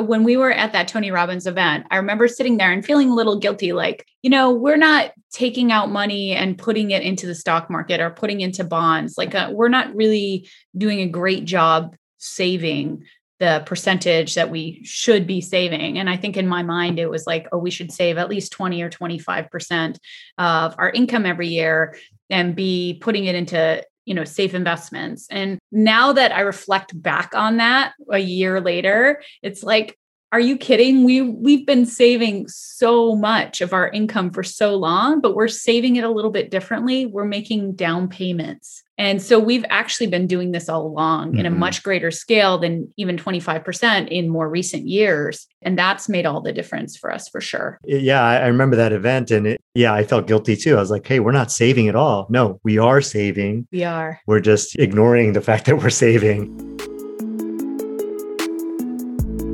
when we were at that Tony Robbins event, I remember sitting there and feeling a little guilty like, you know, we're not taking out money and putting it into the stock market or putting into bonds. Like, uh, we're not really doing a great job saving the percentage that we should be saving. And I think in my mind, it was like, oh, we should save at least 20 or 25% of our income every year and be putting it into you know safe investments. And now that i reflect back on that a year later it's like are you kidding we we've been saving so much of our income for so long but we're saving it a little bit differently we're making down payments and so we've actually been doing this all along mm-hmm. in a mm-hmm. much greater scale than even 25% in more recent years. And that's made all the difference for us for sure. Yeah, I remember that event. And it, yeah, I felt guilty too. I was like, hey, we're not saving at all. No, we are saving. We are. We're just ignoring the fact that we're saving.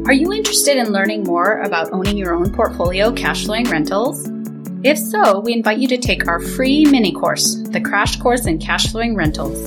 Are you interested in learning more about owning your own portfolio cash flowing rentals? If so, we invite you to take our free mini course, the Crash Course in Cash Flowing Rentals.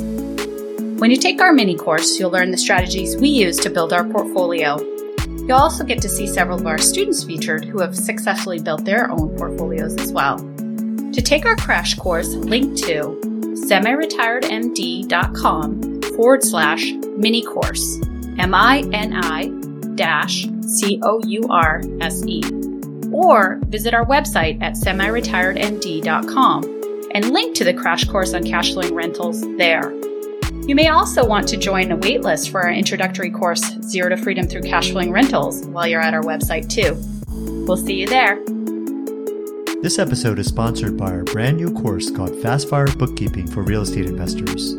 When you take our mini course, you'll learn the strategies we use to build our portfolio. You'll also get to see several of our students featured who have successfully built their own portfolios as well. To take our crash course, link to semiretiredmd.com forward slash mini course, M I N I dash C O U R S E or visit our website at semiretiredmd.com and link to the crash course on cash flowing rentals there. You may also want to join a waitlist for our introductory course, Zero to Freedom Through Cash Flowing Rentals, while you're at our website too. We'll see you there. This episode is sponsored by our brand new course called Fast Fire Bookkeeping for Real Estate Investors.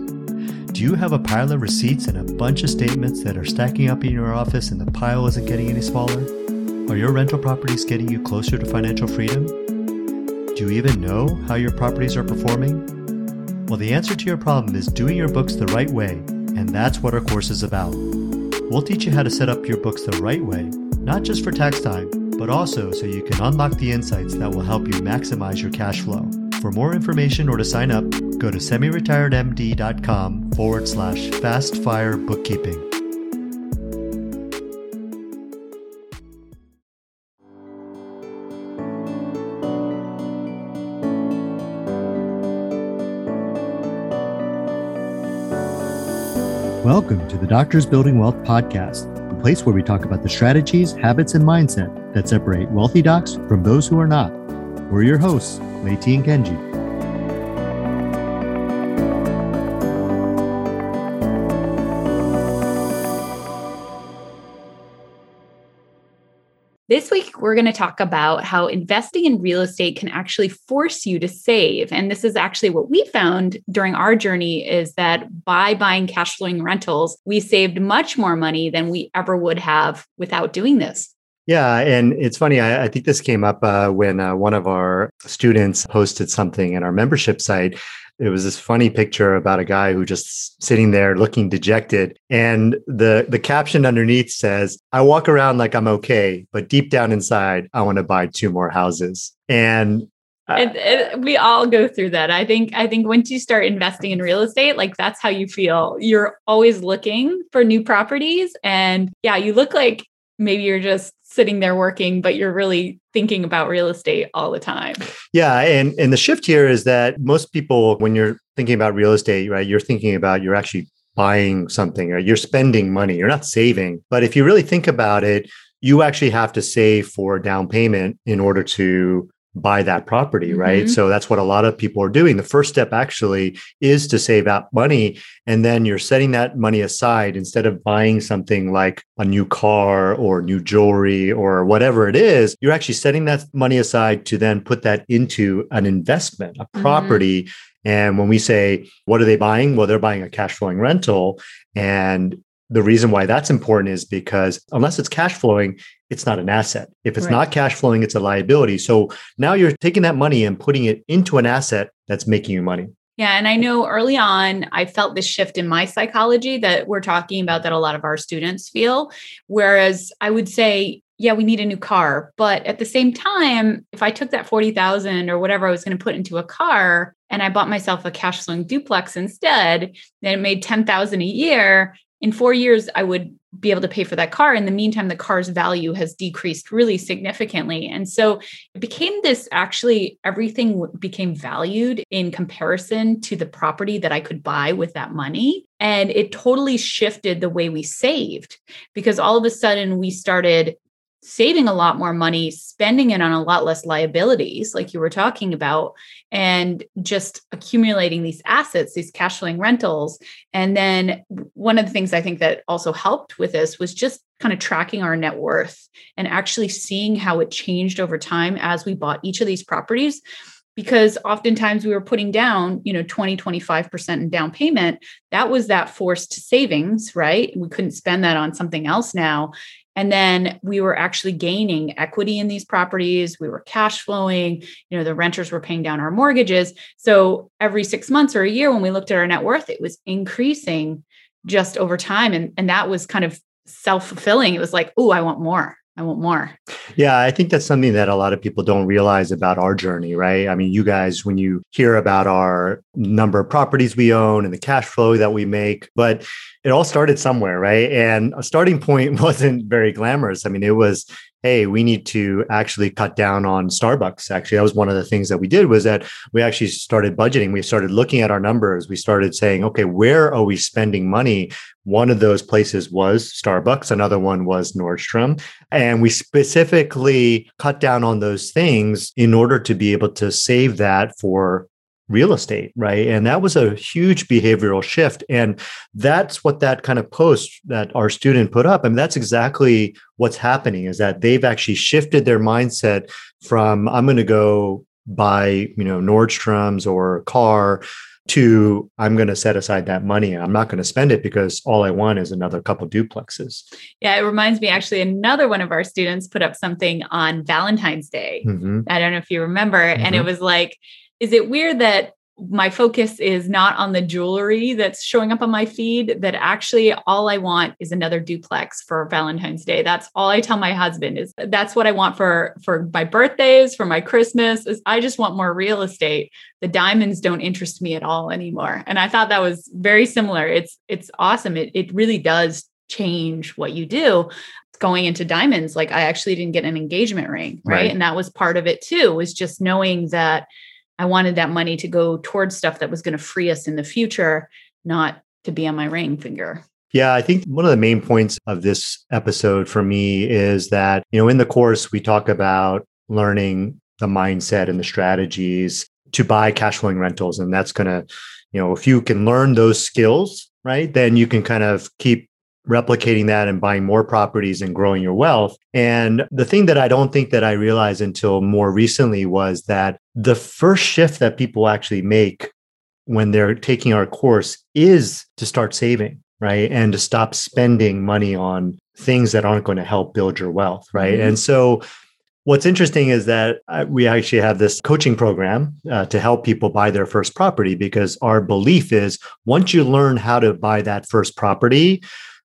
Do you have a pile of receipts and a bunch of statements that are stacking up in your office and the pile isn't getting any smaller? Are your rental properties getting you closer to financial freedom? Do you even know how your properties are performing? Well, the answer to your problem is doing your books the right way, and that's what our course is about. We'll teach you how to set up your books the right way, not just for tax time, but also so you can unlock the insights that will help you maximize your cash flow. For more information or to sign up, go to semiretiredmd.com forward slash fastfire bookkeeping. Welcome to the Doctors Building Wealth podcast, the place where we talk about the strategies, habits, and mindset that separate wealthy docs from those who are not. We're your hosts, Leti and Kenji. This week, we're going to talk about how investing in real estate can actually force you to save. And this is actually what we found during our journey is that by buying cash flowing rentals, we saved much more money than we ever would have without doing this. Yeah, and it's funny. I, I think this came up uh, when uh, one of our students posted something in our membership site it was this funny picture about a guy who just sitting there looking dejected and the the caption underneath says i walk around like i'm okay but deep down inside i want to buy two more houses and uh, it, it, we all go through that. I think I think once you start investing in real estate, like that's how you feel. You're always looking for new properties and yeah, you look like maybe you're just sitting there working, but you're really thinking about real estate all the time. Yeah. And, and the shift here is that most people, when you're thinking about real estate, right, you're thinking about you're actually buying something or you're spending money, you're not saving. But if you really think about it, you actually have to save for down payment in order to buy that property, right? Mm-hmm. So that's what a lot of people are doing. The first step actually is to save up money. And then you're setting that money aside instead of buying something like a new car or new jewelry or whatever it is. You're actually setting that money aside to then put that into an investment, a mm-hmm. property. Mm-hmm. And when we say, what are they buying? Well, they're buying a cash flowing rental. And the reason why that's important is because unless it's cash flowing, it's not an asset. If it's right. not cash flowing, it's a liability. So now you're taking that money and putting it into an asset that's making you money. Yeah. And I know early on, I felt this shift in my psychology that we're talking about that a lot of our students feel. Whereas I would say, yeah, we need a new car. But at the same time, if I took that 40,000 or whatever I was going to put into a car and I bought myself a cash flowing duplex instead, then it made 10,000 a year, in four years, I would be able to pay for that car. In the meantime, the car's value has decreased really significantly. And so it became this actually, everything became valued in comparison to the property that I could buy with that money. And it totally shifted the way we saved because all of a sudden we started saving a lot more money, spending it on a lot less liabilities, like you were talking about, and just accumulating these assets, these cash flowing rentals. And then one of the things I think that also helped with this was just kind of tracking our net worth and actually seeing how it changed over time as we bought each of these properties. Because oftentimes we were putting down you know 20 25% in down payment. That was that forced savings right? We couldn't spend that on something else now and then we were actually gaining equity in these properties. We were cash flowing. You know, the renters were paying down our mortgages. So every six months or a year, when we looked at our net worth, it was increasing just over time. And, and that was kind of self fulfilling. It was like, oh, I want more. I want more. Yeah, I think that's something that a lot of people don't realize about our journey, right? I mean, you guys, when you hear about our number of properties we own and the cash flow that we make, but it all started somewhere, right? And a starting point wasn't very glamorous. I mean, it was hey we need to actually cut down on starbucks. Actually that was one of the things that we did was that we actually started budgeting. We started looking at our numbers. We started saying okay where are we spending money? One of those places was starbucks. Another one was nordstrom. And we specifically cut down on those things in order to be able to save that for real estate, right? And that was a huge behavioral shift. And that's what that kind of post that our student put up. I mean, that's exactly what's happening is that they've actually shifted their mindset from I'm going to go buy, you know, Nordstrom's or a car to I'm going to set aside that money. And I'm not going to spend it because all I want is another couple duplexes. Yeah, it reminds me actually another one of our students put up something on Valentine's Day. Mm-hmm. I don't know if you remember mm-hmm. and it mm-hmm. was like is it weird that my focus is not on the jewelry that's showing up on my feed that actually all i want is another duplex for valentine's day? That's all i tell my husband is that's what i want for for my birthdays for my christmas is i just want more real estate. The diamonds don't interest me at all anymore. And i thought that was very similar. It's it's awesome. It, it really does change what you do. Going into diamonds like i actually didn't get an engagement ring right? right. And that was part of it too was just knowing that I wanted that money to go towards stuff that was going to free us in the future, not to be on my ring finger. Yeah, I think one of the main points of this episode for me is that, you know, in the course, we talk about learning the mindset and the strategies to buy cash flowing rentals. And that's going to, you know, if you can learn those skills, right, then you can kind of keep replicating that and buying more properties and growing your wealth. And the thing that I don't think that I realized until more recently was that the first shift that people actually make when they're taking our course is to start saving, right? And to stop spending money on things that aren't going to help build your wealth, right? Mm-hmm. And so What's interesting is that uh, we actually have this coaching program uh, to help people buy their first property because our belief is once you learn how to buy that first property,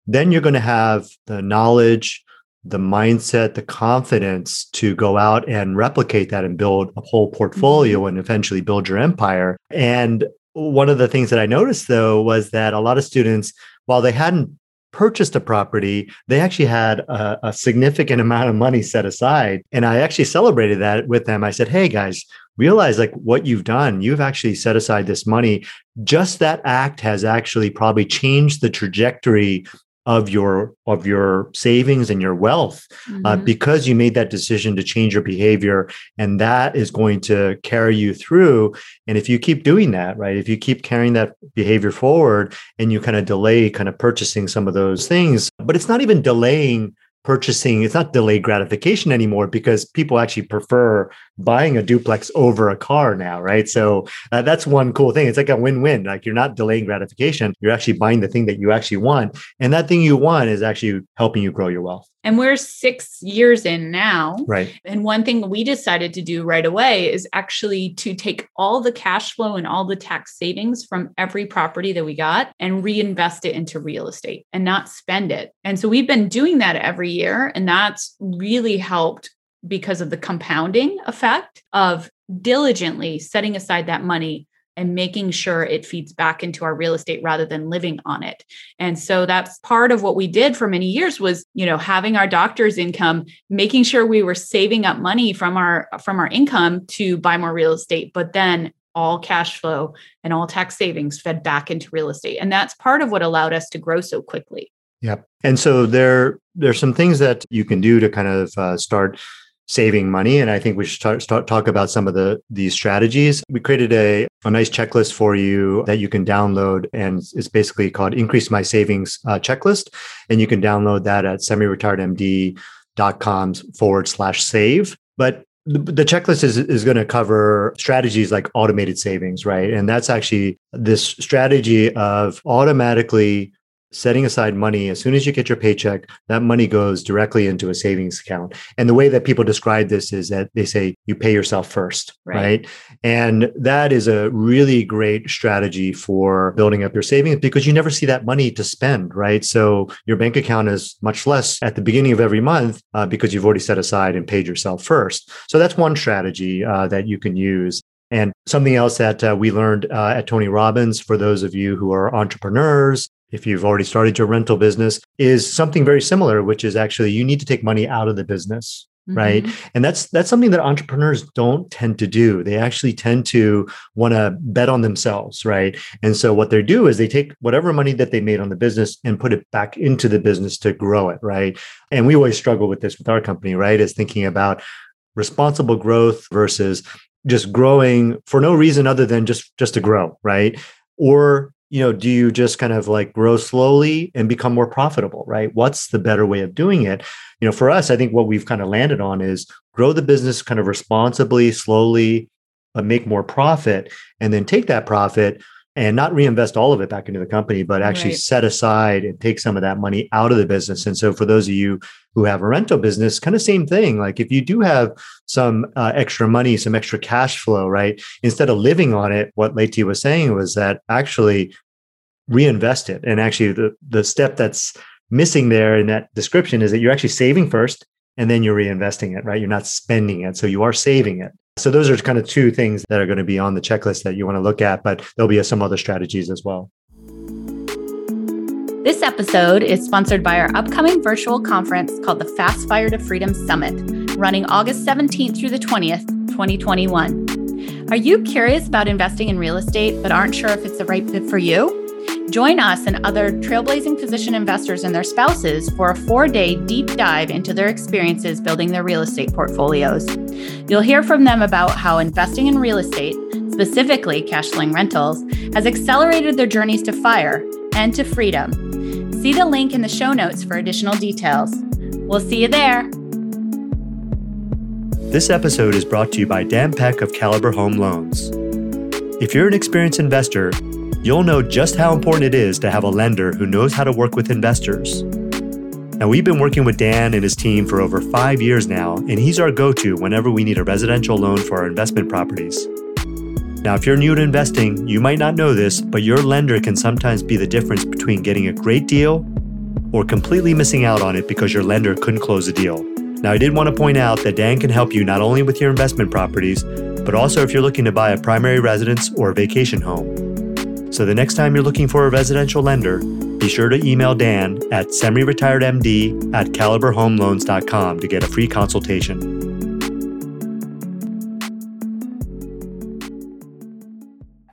then you're going to have the knowledge, the mindset, the confidence to go out and replicate that and build a whole portfolio mm-hmm. and eventually build your empire. And one of the things that I noticed though was that a lot of students, while they hadn't purchased a property, they actually had a, a, significant amount of money set aside. And I actually celebrated that with them. I said, Hey guys, realize like what you've done. You've actually set aside this money. Just that act has actually probably changed the trajectory of your of your savings and your wealth uh, mm-hmm. uh, because you made that decision to change your behavior and that is going to carry you through and if you keep doing that right if you keep carrying that behavior forward and you kind of delay kind of purchasing some of those things but it's not even delaying purchasing it's not delayed gratification anymore because people actually prefer buying a duplex over a car now right? So uh, that's one cool thing. It's like a win-win. Like you're not delaying gratification. You're actually buying the thing that you actually want. And that thing you want is actually helping you grow your wealth and we're six years in now. Right. And one thing we decided to do right away is actually to take all the cash flow and all the tax savings from every property that we got and reinvest it into real estate and not spend it. And so we've been doing that every year. And that's really helped because of the compounding effect of diligently setting aside that money and making sure it feeds back into our real estate rather than living on it. And so that's part of what we did for many years was, you know, having our doctor's income, making sure we were saving up money from our from our income to buy more real estate, but then all cash flow and all tax savings fed back into real estate. And that's part of what allowed us to grow so quickly. Yep. And so there there's some things that you can do to kind of uh, start saving money and i think we should start, start talk about some of the these strategies. We created a, a nice checklist for you that you can download and it's basically called increase my savings uh, checklist and you can download that at semi-retiredmd.com forward slash save. But the, checklist is, is going to cover strategies like automated savings right? And that's actually this strategy of automatically setting aside money as soon as you get your paycheck that money goes directly into a savings account. And the way that people describe this is that they say you pay yourself first right, right? and that is a really great strategy for building up your savings because you never see that money to spend right? So your bank account is much less at the beginning of every month uh, because you've already set aside and paid yourself first. So that's one strategy uh, that you can use. And something else that uh, we learned uh, at Tony Robbins, for those of you who are entrepreneurs if you've already started your rental business, is something very similar, which is actually you need to take money out of the business. Mm-hmm. Right. And that's that's something that entrepreneurs don't tend to do. They actually tend to want to bet on themselves. Right. And so what they do is they take whatever money that they made on the business and put it back into the business to grow it. Right. And we always struggle with this with our company, right? Is thinking about responsible growth versus just growing for no reason other than just just to grow right or you know, do you just kind of like grow slowly and become more profitable, right? What's the better way of doing it? You know, for us, I think what we've kind of landed on is grow the business kind of responsibly, slowly, but make more profit, and then take that profit and not reinvest all of it back into the company, but actually right. set aside and take some of that money out of the business. And so, for those of you who have a rental business, kind of same thing. Like if you do have some uh, extra money, some extra cash flow, right? Instead of living on it, what Leti was saying was that actually reinvest it. And actually, the the step that's missing there in that description is that you're actually saving first and then you're reinvesting it, right? You're not spending it. So you are saving it. So those are kind of two things that are going to be on the checklist that you want to look at, but there'll be some other strategies as well. This episode is sponsored by our upcoming virtual conference called the Fast Fire to Freedom Summit, running August 17th through the 20th, 2021. Are you curious about investing in real estate but aren't sure if it's the right fit for you? Join us and other trailblazing physician investors and their spouses for a four day deep dive into their experiences building their real estate portfolios. You'll hear from them about how investing in real estate, specifically cash flowing rentals, has accelerated their journeys to fire and to freedom. See the link in the show notes for additional details. We'll see you there. This episode is brought to you by Dan Peck of Caliber Home Loans. If you're an experienced investor, you'll know just how important it is to have a lender who knows how to work with investors. Now, we've been working with Dan and his team for over five years now, and he's our go to whenever we need a residential loan for our investment properties. Now, if you're new to investing, you might not know this, but your lender can sometimes be the difference between getting a great deal or completely missing out on it because your lender couldn't close the deal. Now, I did want to point out that Dan can help you not only with your investment properties, but also if you're looking to buy a primary residence or a vacation home. So the next time you're looking for a residential lender, be sure to email Dan at semi-retiredmd at caliberhomeloans.com to get a free consultation.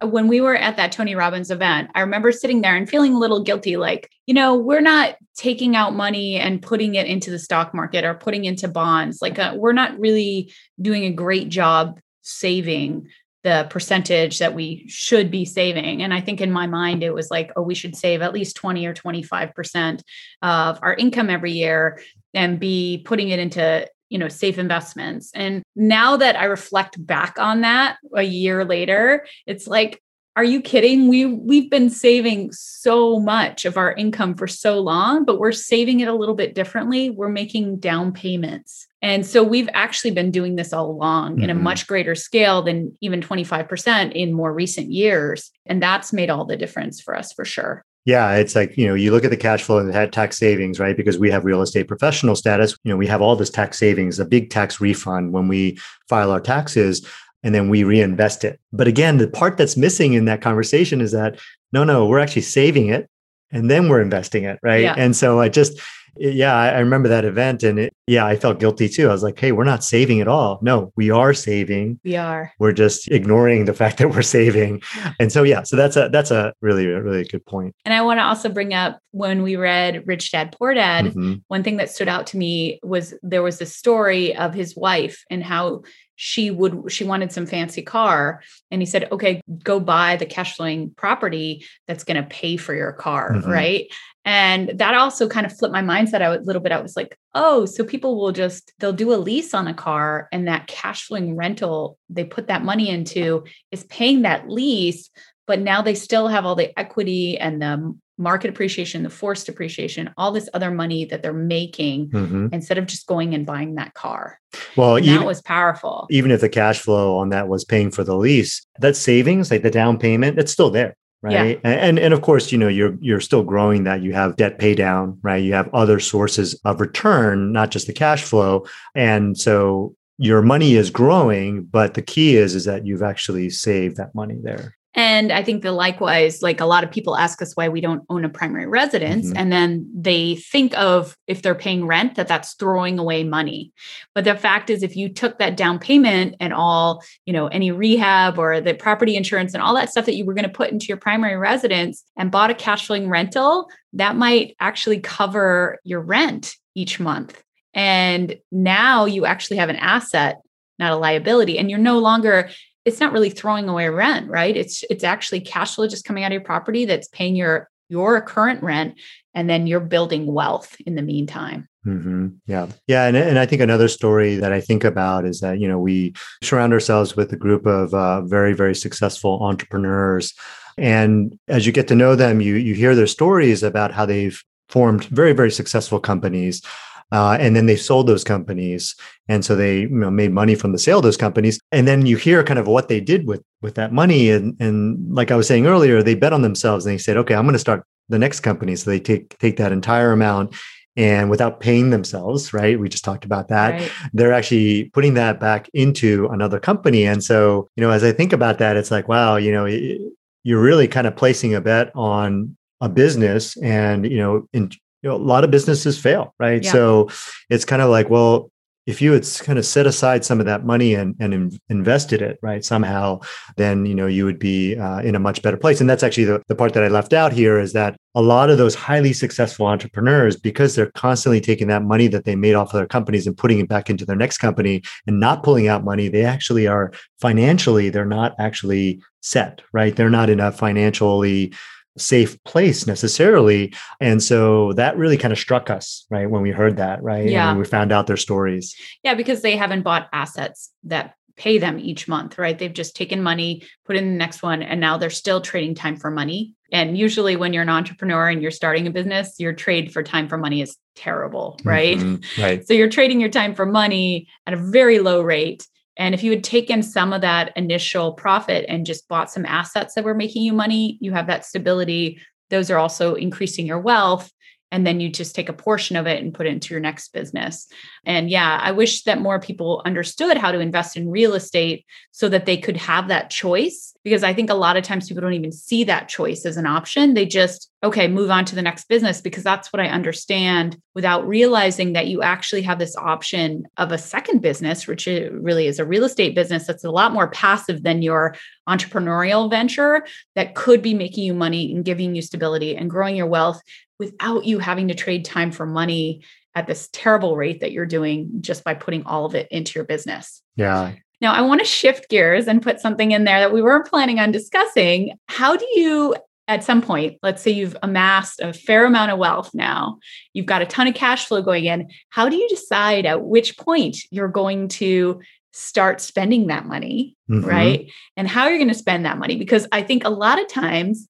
When we were at that Tony Robbins event, I remember sitting there and feeling a little guilty like, you know, we're not taking out money and putting it into the stock market or putting into bonds. Like, uh, we're not really doing a great job saving the percentage that we should be saving. And I think in my mind, it was like, oh, we should save at least 20 or 25% of our income every year and be putting it into you know safe investments. And now that i reflect back on that a year later it's like are you kidding? We we've been saving so much of our income for so long but we're saving it a little bit differently. We're making down payments and so we've actually been doing this all along mm-hmm. in a mm-hmm. much greater scale than even 25% in more recent years. And that's made all the difference for us for sure. Yeah, it's like, you know, you look at the cash flow and the tax savings, right? Because we have real estate professional status, you know, we have all this tax savings, a big tax refund when we file our taxes. and then we reinvest it. But again, the part that's missing in that conversation is that no, no, we're actually saving it and then we're investing it. Right. Yeah. And so I just, yeah, I remember that event and it, yeah, I felt guilty too. I was like, hey, we're not saving at all. No, we are saving. We are. We're just ignoring the fact that we're saving. And so yeah, so that's a that's a really really good point. And I want to also bring up when we read Rich Dad Poor Dad, Mm-hmm. one thing that stood out to me was there was this story of his wife and how she would she wanted some fancy car and he said okay go buy the cash flowing property that's going to pay for your car Mhm. right and that also kind of flipped my mindset out a little bit i was like oh so people will just they'll do a lease on a car and that cash flowing rental they put that money into is paying that lease but now they still have all the equity and the market appreciation the forced appreciation all this other money that they're making Mhm. instead of just going and buying that car Well, even, that was powerful even if the cash flow on that was paying for the lease, that savings, like the down payment, it's still there. Right. And, and and of course, you know, you're you're still growing that. You have debt pay down, right? You have other sources of return, not just the cash flow. And so your money is growing, but the key is is that you've actually saved that money there. And I think that likewise, like a lot of people ask us why we don't own a primary residence. Mhm. And then they think of if they're paying rent, that that's throwing away money. But the fact is, if you took that down payment and all, you know, any rehab or the property insurance and all that stuff that you were going to put into your primary residence and bought a cash flowing rental, that might actually cover your rent each month. And now you actually have an asset, not a liability. And you're no longer it's not really throwing away rent, right? It's it's actually cash flow just coming out of your property that's paying your your current rent, and then you're building wealth in the meantime. hmm Yeah. Yeah. And, and I think another story that I think about is that, you know, we surround ourselves with a group of uh, very, very successful entrepreneurs. And as you get to know them, you, you hear their stories about how they've formed very, very successful companies. Uh, and then they sold those companies, and so they you know, made money from the sale of those companies. And then you hear kind of what they did with with that money. And and like I was saying earlier, they bet on themselves and they said, "Okay, I'm going to start the next company." So they take take that entire amount and without paying themselves, right? We just talked about that. Right? They're actually putting that back into another company. And so, you know, as I think about that, it's like, wow, you know, it, you're really kind of placing a bet on a business and, you know, in, you know, a lot of businesses fail, right? Yeah. So it's kind of like, well, if you had kind of set aside some of that money and, and in- invested it right somehow then you know you would be uh, in a much better place and that's actually the, the part that i left out here is that a lot of those highly successful entrepreneurs because they're constantly taking that money that they made off of their companies and putting it back into their next company and not pulling out money they actually are financially they're not actually set right they're not in a financially safe place necessarily and so that really kind of struck us right when we heard that right Yeah. and when we found out their stories Yeah, because they haven't bought assets that pay them each month, right? They've just taken money, put in the next one, and now they're still trading time for money. And usually, when you're an entrepreneur and you're starting a business, your trade for time for money is terrible, right? Mhm. right So you're trading your time for money at a very low rate. And if you had taken some of that initial profit and just bought some assets that were making you money, you have that stability. Those are also increasing your wealth. And then you just take a portion of it and put it into your next business. And yeah, I wish that more people understood how to invest in real estate so that they could have that choice. Because I think a lot of times people don't even see that choice as an option. They just, okay, move on to the next business because that's what I understand without realizing that you actually have this option of a second business, which really is a real estate business that's a lot more passive than your entrepreneurial venture that could be making you money and giving you stability and growing your wealth without you having to trade time for money at this terrible rate that you're doing just by putting all of it into your business. yeah Now, I want to shift gears and put something in there that we weren't planning on discussing. How do you, at some point, let's say you've amassed a fair amount of wealth now, you've got a ton of cash flow going in. How do you decide at which point you're going to start spending that money, Mhm. right? And how you're going to spend that money? Because I think a lot of times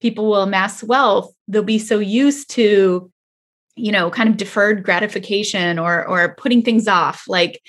people will amass wealth, they'll be so used to, you know, kind of deferred gratification or or putting things off. Like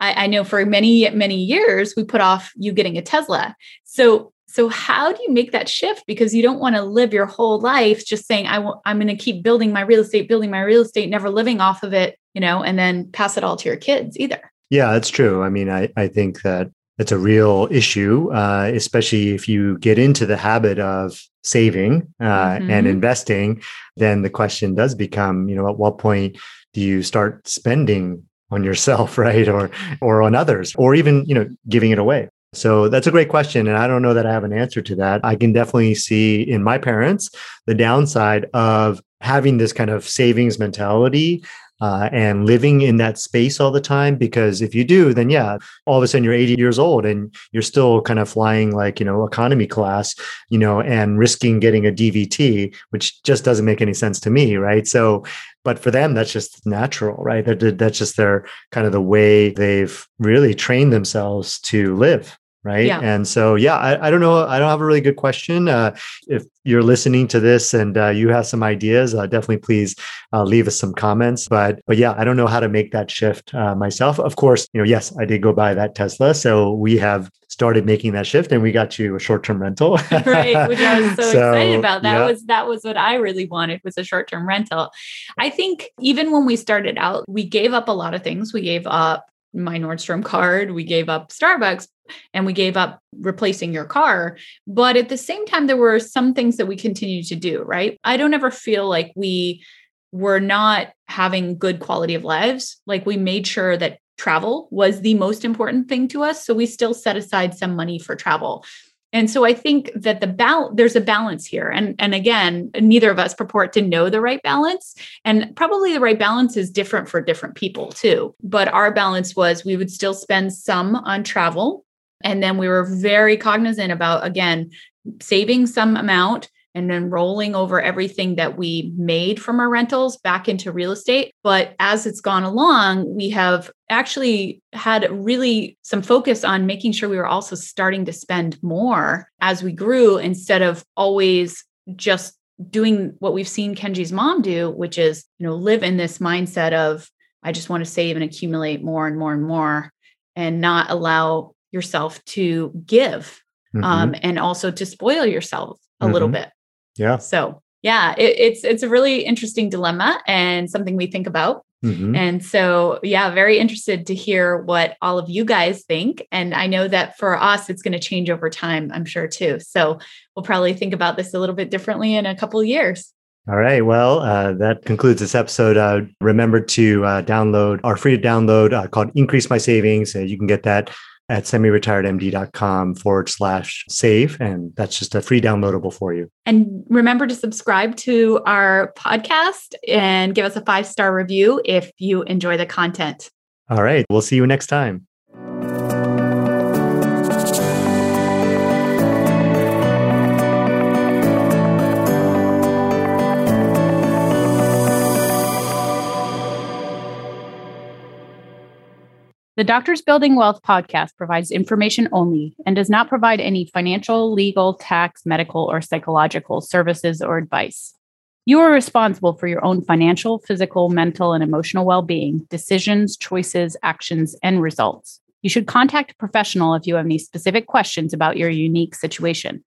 I, I know for many, many years we put off you getting a Tesla. So so how do you make that shift? Because you don't want to live your whole life just saying, I will, I'm going to keep building my real estate, building my real estate, never living off of it, you know, and then pass it all to your kids either. Yeah, it's true. I mean, I, I think that it's a real issue, uh, especially if you get into the habit of saving uh, mm-hmm. and investing. Then the question does become, you know, at what point do you start spending on yourself, right, or or on others, or even you know giving it away? So that's a great question. And I don't know that I have an answer to that. I can definitely see in my parents the downside of having this kind of savings mentality uh, and living in that space all the time. Because if you do, then yeah, all of a sudden you're 80 years old and you're still kind of flying like, you know, economy class, you know, and risking getting a DVT, which just doesn't make any sense to me. Right. So, but for them, that's just natural, right? That, that's just their kind of the way they've really trained themselves to live right? Yeah. and so yeah I, I, don't know i don't have a really good question. Uh, if you're listening to this and uh, you have some ideas uh, definitely please uh, leave us some comments. But but yeah i don't know how to make that shift uh, myself. Of course you know yes i did go buy that tesla so we have started making that shift and we got you a short-term rental. Right which i was so, so excited about. That yeah. was that was what i really wanted was a short-term rental. I think even when we started out we gave up a lot of things. We gave up my Nordstrom card, we gave up Starbucks, and we gave up replacing your car. But at the same time, there were some things that we continued to do, right? I don't ever feel like we were not having good quality of lives. Like we made sure that travel was the most important thing to us. So we still set aside some money for travel. And so I think that the balance there's a balance here. And and again, neither of us purport to know the right balance. And probably the right balance is different for different people too. But our balance was we would still spend some on travel. And then we were very cognizant about again saving some amount and then rolling over everything that we made from our rentals back into real estate. But as it's gone along, we have actually had really some focus on making sure we were also starting to spend more as we grew instead of always just doing what we've seen Kenji's mom do, which is, you know, live in this mindset of, I just want to save and accumulate more and more and more and not allow yourself to give mm-hmm. um, and also to spoil yourself a mm-hmm. little bit. Yeah. So yeah, it, it's it's a really interesting dilemma and something we think about. Mm-hmm. And so, yeah, very interested to hear what all of you guys think. And I know that for us, it's going to change over time, I'm sure too. So we'll probably think about this a little bit differently in a couple of years. All right. Well, uh, that concludes this episode. Uh, remember to uh, download our free to download uh, called Increase My Savings. you can get that at semiretiredmd.com forward slash save. And that's just a free downloadable for you. And remember to subscribe to our podcast and give us a five star review if you enjoy the content. All right. We'll see you next time. The Doctors Building Wealth podcast provides information only and does not provide any financial, legal, tax, medical, or psychological services or advice. You are responsible for your own financial, physical, mental, and emotional well being, decisions, choices, actions, and results. You should contact a professional if you have any specific questions about your unique situation.